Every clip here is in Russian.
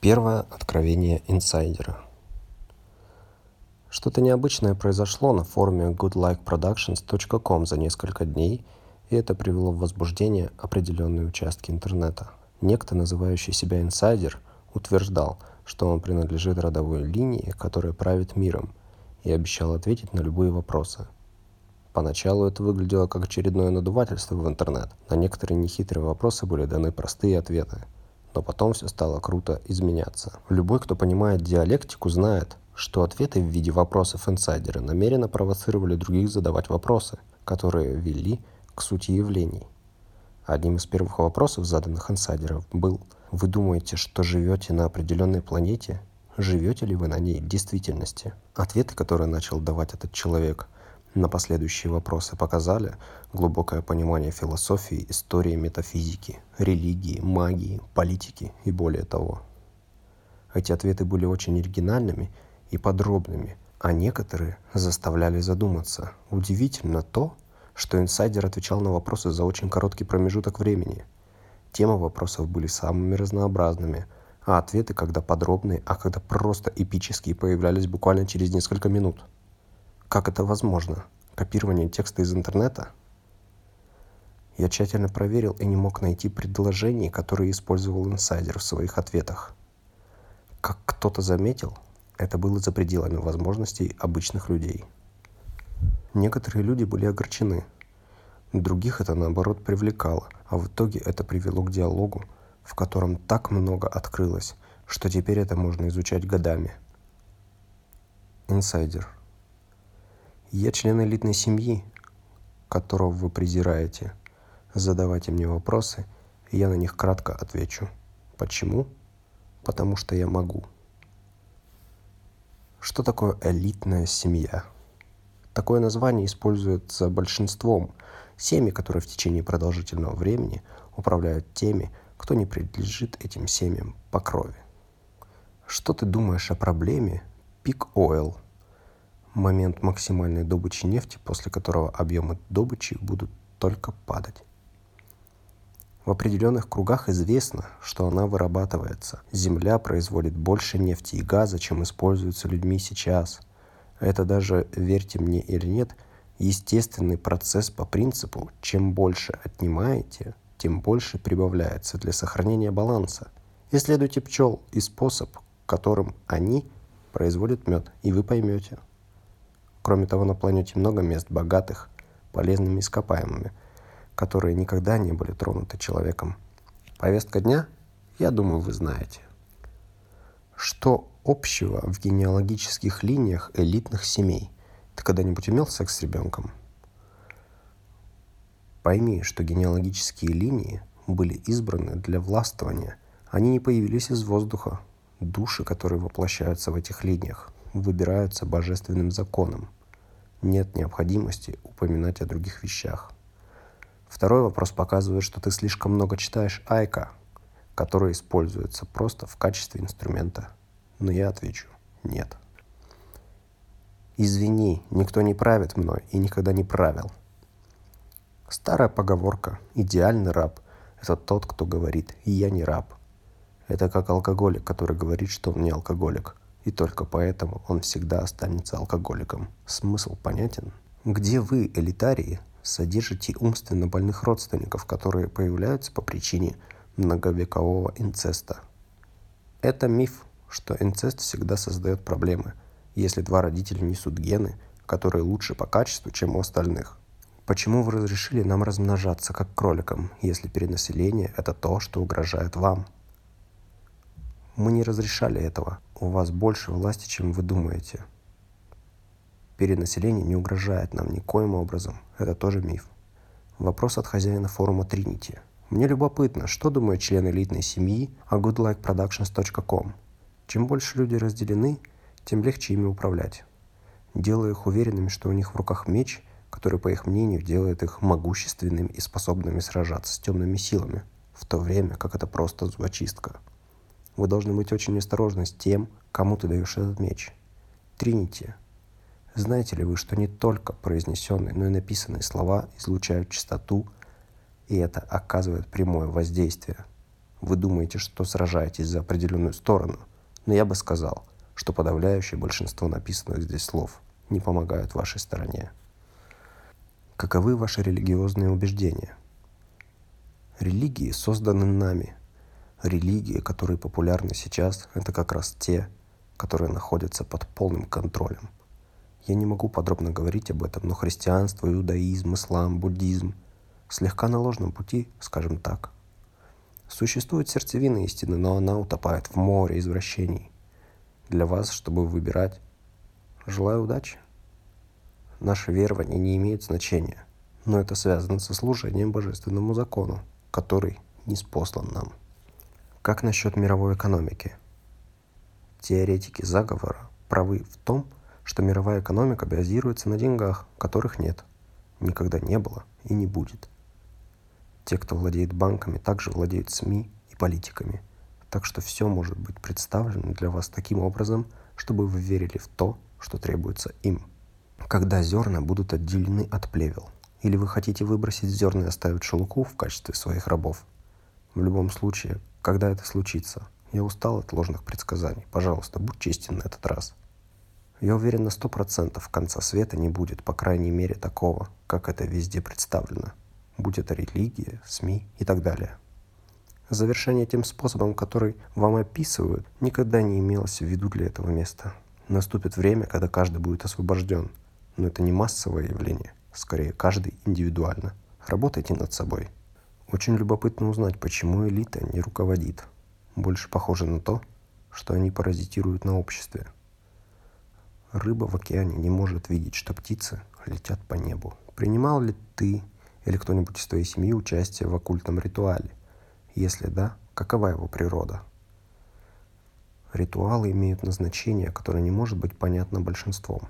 Первое откровение инсайдера. Что-то необычное произошло на форуме goodlikeproductions.com за несколько дней, и это привело в возбуждение определенные участки интернета. Некто, называющий себя инсайдер, утверждал, что он принадлежит родовой линии, которая правит миром, и обещал ответить на любые вопросы. Поначалу это выглядело как очередное надувательство в интернет. На некоторые нехитрые вопросы были даны простые ответы – но потом все стало круто изменяться. Любой, кто понимает диалектику, знает, что ответы в виде вопросов инсайдера намеренно провоцировали других задавать вопросы, которые вели к сути явлений. Одним из первых вопросов, заданных инсайдеров, был «Вы думаете, что живете на определенной планете? Живете ли вы на ней в действительности?» Ответы, которые начал давать этот человек – на последующие вопросы показали глубокое понимание философии, истории, метафизики, религии, магии, политики и более того. Эти ответы были очень оригинальными и подробными, а некоторые заставляли задуматься. Удивительно то, что инсайдер отвечал на вопросы за очень короткий промежуток времени. Темы вопросов были самыми разнообразными, а ответы, когда подробные, а когда просто эпические, появлялись буквально через несколько минут – как это возможно? Копирование текста из интернета? Я тщательно проверил и не мог найти предложений, которые использовал инсайдер в своих ответах. Как кто-то заметил, это было за пределами возможностей обычных людей. Некоторые люди были огорчены, других это наоборот привлекало, а в итоге это привело к диалогу, в котором так много открылось, что теперь это можно изучать годами. Инсайдер – я член элитной семьи, которого вы презираете. Задавайте мне вопросы, и я на них кратко отвечу. Почему? Потому что я могу. Что такое элитная семья? Такое название используется большинством семьи, которые в течение продолжительного времени управляют теми, кто не принадлежит этим семьям по крови. Что ты думаешь о проблеме Oil – момент максимальной добычи нефти, после которого объемы добычи будут только падать. В определенных кругах известно, что она вырабатывается. Земля производит больше нефти и газа, чем используется людьми сейчас. Это даже, верьте мне или нет, естественный процесс по принципу «чем больше отнимаете, тем больше прибавляется для сохранения баланса». Исследуйте пчел и способ, которым они производят мед, и вы поймете – Кроме того, на планете много мест, богатых полезными ископаемыми, которые никогда не были тронуты человеком. Повестка дня, я думаю, вы знаете. Что общего в генеалогических линиях элитных семей? Ты когда-нибудь имел секс с ребенком? Пойми, что генеалогические линии были избраны для властвования. Они не появились из воздуха. Души, которые воплощаются в этих линиях, выбираются божественным законом – нет необходимости упоминать о других вещах. Второй вопрос показывает, что ты слишком много читаешь айка, который используется просто в качестве инструмента. Но я отвечу – нет. Извини, никто не правит мной и никогда не правил. Старая поговорка «идеальный раб» – это тот, кто говорит «я не раб». Это как алкоголик, который говорит, что он не алкоголик – и только поэтому он всегда останется алкоголиком. Смысл понятен? Где вы, элитарии, содержите умственно больных родственников, которые появляются по причине многовекового инцеста? Это миф, что инцест всегда создает проблемы, если два родителя несут гены, которые лучше по качеству, чем у остальных. Почему вы разрешили нам размножаться как кроликам, если перенаселение – это то, что угрожает вам? Мы не разрешали этого. У вас больше власти, чем вы думаете. Перенаселение не угрожает нам никоим образом. Это тоже миф. Вопрос от хозяина форума Trinity. Мне любопытно, что думают члены элитной семьи о goodlikeproductions.com. Чем больше люди разделены, тем легче ими управлять. Делая их уверенными, что у них в руках меч, который, по их мнению, делает их могущественными и способными сражаться с темными силами, в то время как это просто зубочистка. Вы должны быть очень осторожны с тем, кому ты даешь этот меч. Тринити. Знаете ли вы, что не только произнесенные, но и написанные слова излучают чистоту, и это оказывает прямое воздействие? Вы думаете, что сражаетесь за определенную сторону, но я бы сказал, что подавляющее большинство написанных здесь слов не помогают вашей стороне. Каковы ваши религиозные убеждения? Религии созданы нами. Религии, которые популярны сейчас, это как раз те, которые находятся под полным контролем. Я не могу подробно говорить об этом, но христианство, иудаизм, ислам, буддизм слегка на ложном пути, скажем так. Существует сердцевина истины, но она утопает в море извращений. Для вас, чтобы выбирать, желаю удачи. Наши верования не имеют значения, но это связано со служением божественному закону, который не спослан нам. Как насчет мировой экономики? Теоретики заговора правы в том, что мировая экономика базируется на деньгах, которых нет, никогда не было и не будет. Те, кто владеет банками, также владеют СМИ и политиками. Так что все может быть представлено для вас таким образом, чтобы вы верили в то, что требуется им. Когда зерна будут отделены от плевел? Или вы хотите выбросить зерна и оставить шелуку в качестве своих рабов? В любом случае, когда это случится? Я устал от ложных предсказаний. Пожалуйста, будь честен на этот раз. Я уверен на сто процентов, конца света не будет, по крайней мере, такого, как это везде представлено. Будь это религия, СМИ и так далее. Завершение тем способом, который вам описывают, никогда не имелось в виду для этого места. Наступит время, когда каждый будет освобожден. Но это не массовое явление, скорее каждый индивидуально. Работайте над собой – очень любопытно узнать, почему элита не руководит. Больше похоже на то, что они паразитируют на обществе. Рыба в океане не может видеть, что птицы летят по небу. Принимал ли ты или кто-нибудь из твоей семьи участие в оккультном ритуале? Если да, какова его природа? Ритуалы имеют назначение, которое не может быть понятно большинством.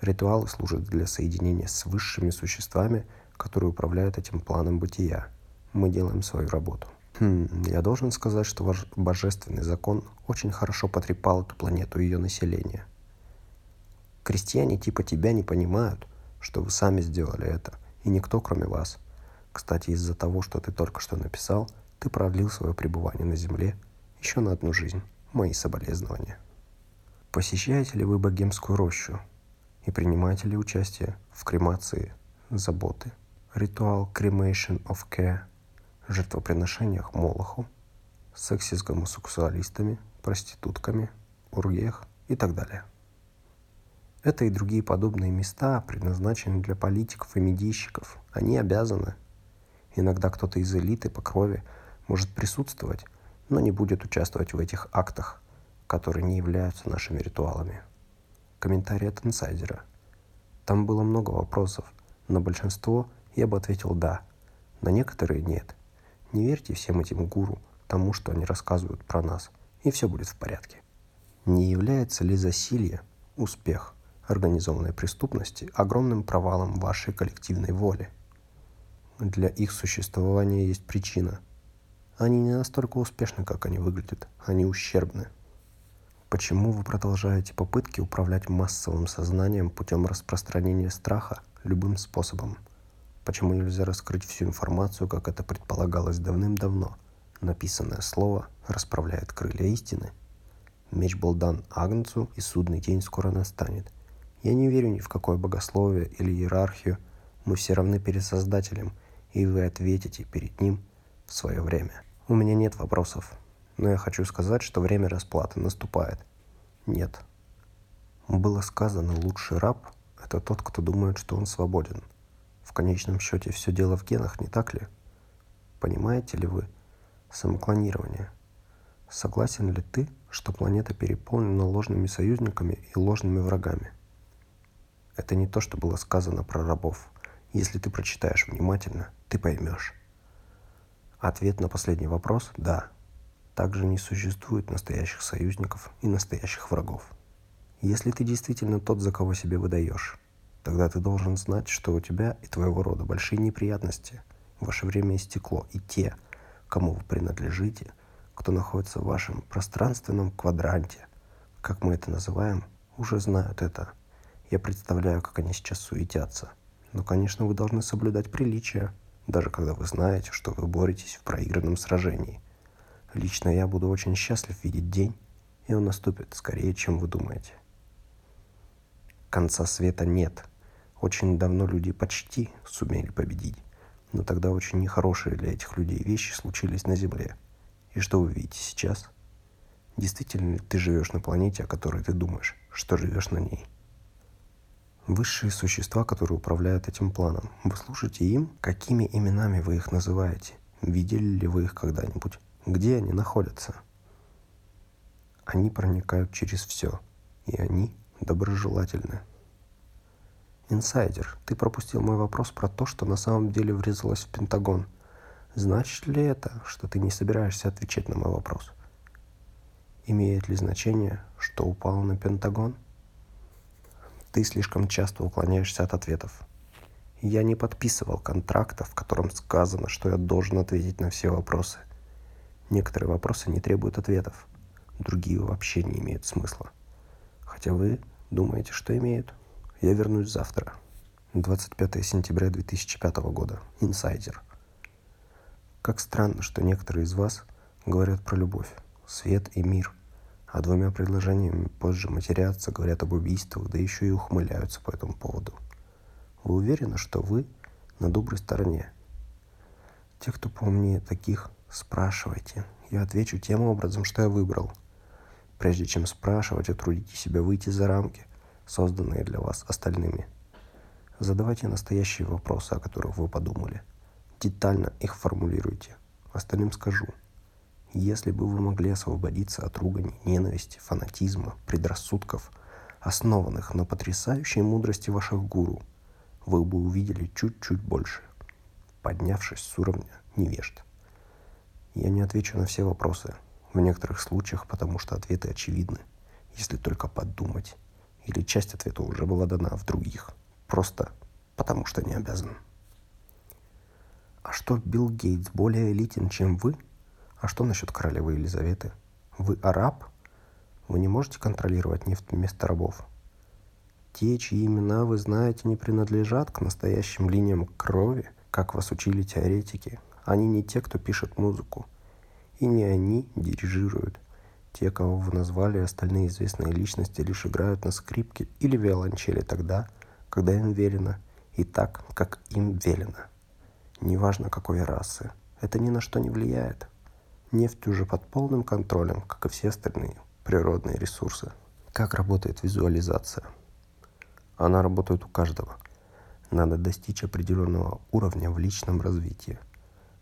Ритуалы служат для соединения с высшими существами, которые управляют этим планом бытия – мы делаем свою работу. Хм, я должен сказать, что ваш божественный закон очень хорошо потрепал эту планету и ее население. Крестьяне типа тебя не понимают, что вы сами сделали это, и никто кроме вас. Кстати, из-за того, что ты только что написал, ты продлил свое пребывание на Земле еще на одну жизнь. Мои соболезнования. Посещаете ли вы богемскую рощу? И принимаете ли участие в кремации заботы? Ритуал Cremation of Care – жертвоприношениях Молоху, сексе с гомосексуалистами, проститутками, ургиях и так далее. Это и другие подобные места предназначены для политиков и медийщиков. Они обязаны. Иногда кто-то из элиты по крови может присутствовать, но не будет участвовать в этих актах, которые не являются нашими ритуалами. Комментарий от инсайдера. Там было много вопросов. На большинство я бы ответил «да», на некоторые «нет». Не верьте всем этим гуру, тому, что они рассказывают про нас, и все будет в порядке. Не является ли засилье, успех организованной преступности огромным провалом вашей коллективной воли? Для их существования есть причина. Они не настолько успешны, как они выглядят, они ущербны. Почему вы продолжаете попытки управлять массовым сознанием путем распространения страха любым способом – Почему нельзя раскрыть всю информацию, как это предполагалось давным-давно? Написанное слово расправляет крылья истины. Меч был дан Агнцу, и судный день скоро настанет. Я не верю ни в какое богословие или иерархию. Мы все равны перед Создателем, и вы ответите перед Ним в свое время. У меня нет вопросов, но я хочу сказать, что время расплаты наступает. Нет. Было сказано, лучший раб – это тот, кто думает, что он свободен – в конечном счете все дело в генах, не так ли? Понимаете ли вы самоклонирование? Согласен ли ты, что планета переполнена ложными союзниками и ложными врагами? Это не то, что было сказано про рабов. Если ты прочитаешь внимательно, ты поймешь. Ответ на последний вопрос – да. Также не существует настоящих союзников и настоящих врагов. Если ты действительно тот, за кого себе выдаешь, Тогда ты должен знать, что у тебя и твоего рода большие неприятности. Ваше время истекло, и те, кому вы принадлежите, кто находится в вашем пространственном квадранте, как мы это называем, уже знают это. Я представляю, как они сейчас суетятся. Но, конечно, вы должны соблюдать приличия, даже когда вы знаете, что вы боретесь в проигранном сражении. Лично я буду очень счастлив видеть день, и он наступит скорее, чем вы думаете. Конца света нет. Очень давно люди почти сумели победить, но тогда очень нехорошие для этих людей вещи случились на Земле. И что вы видите сейчас? Действительно ли ты живешь на планете, о которой ты думаешь, что живешь на ней? Высшие существа, которые управляют этим планом, вы слушаете им? Какими именами вы их называете? Видели ли вы их когда-нибудь? Где они находятся? Они проникают через все, и они доброжелательны. Инсайдер, ты пропустил мой вопрос про то, что на самом деле врезалось в Пентагон. Значит ли это, что ты не собираешься отвечать на мой вопрос? Имеет ли значение, что упало на Пентагон? Ты слишком часто уклоняешься от ответов. Я не подписывал контракта, в котором сказано, что я должен ответить на все вопросы – Некоторые вопросы не требуют ответов, другие вообще не имеют смысла. Хотя вы думаете, что имеют. Я вернусь завтра. 25 сентября 2005 года. Инсайдер. Как странно, что некоторые из вас говорят про любовь, свет и мир, а двумя предложениями позже матерятся, говорят об убийствах, да еще и ухмыляются по этому поводу. Вы уверены, что вы на доброй стороне? Те, кто поумнее таких, Спрашивайте. Я отвечу тем образом, что я выбрал. Прежде чем спрашивать, отрудите себя выйти за рамки, созданные для вас остальными. Задавайте настоящие вопросы, о которых вы подумали. Детально их формулируйте. Остальным скажу. Если бы вы могли освободиться от ругани, ненависти, фанатизма, предрассудков, основанных на потрясающей мудрости ваших гуру, вы бы увидели чуть-чуть больше, поднявшись с уровня невежд. Я не отвечу на все вопросы, в некоторых случаях, потому что ответы очевидны, если только подумать. Или часть ответа уже была дана в других, просто потому что не обязан. А что Билл Гейтс более элитен, чем вы? А что насчет королевы Елизаветы? Вы араб? Вы не можете контролировать нефть вместо рабов? Те, чьи имена вы знаете, не принадлежат к настоящим линиям крови, как вас учили теоретики, они не те, кто пишет музыку. И не они дирижируют. Те, кого вы назвали, остальные известные личности лишь играют на скрипке или виолончели тогда, когда им велено, и так, как им велено. Неважно какой расы. Это ни на что не влияет. Нефть уже под полным контролем, как и все остальные природные ресурсы. Как работает визуализация? Она работает у каждого. Надо достичь определенного уровня в личном развитии –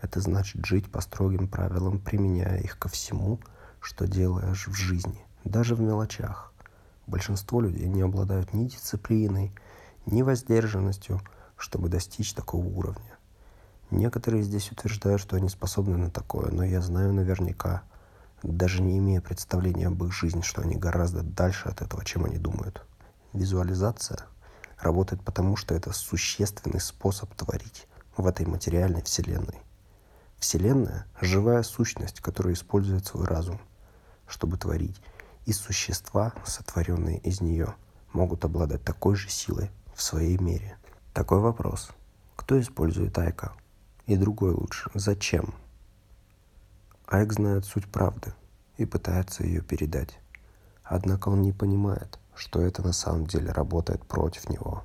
это значит жить по строгим правилам, применяя их ко всему, что делаешь в жизни, даже в мелочах. Большинство людей не обладают ни дисциплиной, ни воздержанностью, чтобы достичь такого уровня. Некоторые здесь утверждают, что они способны на такое, но я знаю наверняка, даже не имея представления об их жизни, что они гораздо дальше от этого, чем они думают. Визуализация работает потому, что это существенный способ творить в этой материальной вселенной. Вселенная – живая сущность, которая использует свой разум, чтобы творить, и существа, сотворенные из нее, могут обладать такой же силой в своей мере. Такой вопрос. Кто использует Айка? И другой лучше. Зачем? Айк знает суть правды и пытается ее передать. Однако он не понимает, что это на самом деле работает против него.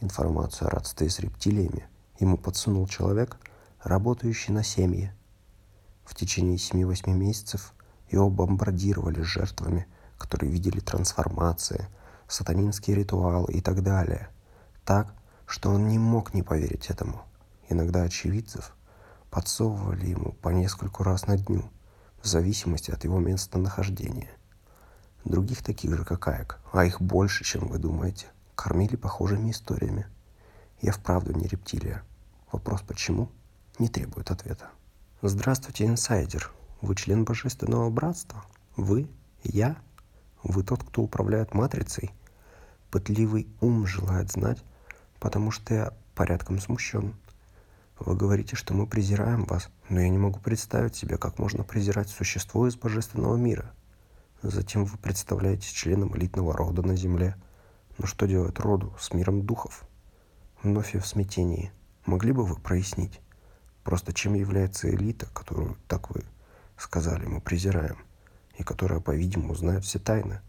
Информацию о родстве с рептилиями ему подсунул человек – работающий на семьи. В течение 7-8 месяцев его бомбардировали жертвами, которые видели трансформации, сатанинские ритуалы и так далее. Так, что он не мог не поверить этому. Иногда очевидцев подсовывали ему по нескольку раз на дню, в зависимости от его местонахождения. Других таких же, как Аек, а их больше, чем вы думаете, кормили похожими историями. Я вправду не рептилия. Вопрос почему? не требует ответа. Здравствуйте, инсайдер. Вы член Божественного Братства? Вы? Я? Вы тот, кто управляет матрицей? Пытливый ум желает знать, потому что я порядком смущен. Вы говорите, что мы презираем вас, но я не могу представить себе, как можно презирать существо из божественного мира. Затем вы представляете членом элитного рода на земле. Но что делать роду с миром духов? Вновь я в смятении. Могли бы вы прояснить? Просто чем является элита, которую так вы сказали мы презираем, и которая, по-видимому, знает все тайны.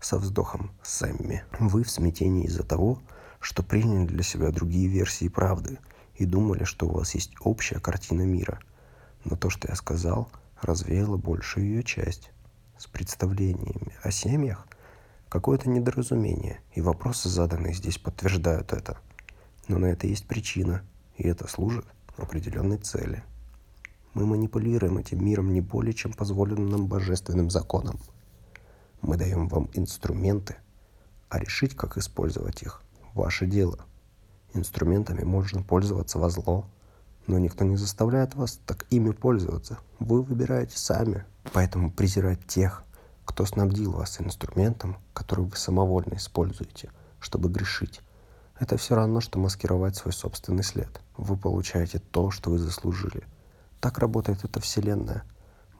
Со вздохом Сэмми. Вы в смятении из-за того, что приняли для себя другие версии правды и думали, что у вас есть общая картина мира. Но то, что я сказал, развеяло большую ее часть. С представлениями о семьях какое-то недоразумение, и вопросы, заданные здесь, подтверждают это. Но на это есть причина, и это служит определенной цели. Мы манипулируем этим миром не более, чем позволено нам божественным законом. Мы даем вам инструменты, а решить, как использовать их, ваше дело. Инструментами можно пользоваться во зло, но никто не заставляет вас так ими пользоваться. Вы выбираете сами. Поэтому презирать тех, кто снабдил вас инструментом, который вы самовольно используете, чтобы грешить, это все равно, что маскировать свой собственный след. Вы получаете то, что вы заслужили. Так работает эта вселенная.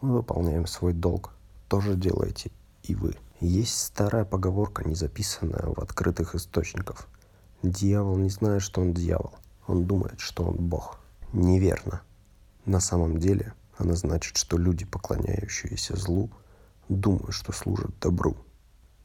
Мы выполняем свой долг. Тоже делаете и вы. Есть старая поговорка, не записанная в открытых источниках. Дьявол не знает, что он дьявол. Он думает, что он Бог. Неверно. На самом деле она значит, что люди, поклоняющиеся злу, думают, что служат добру.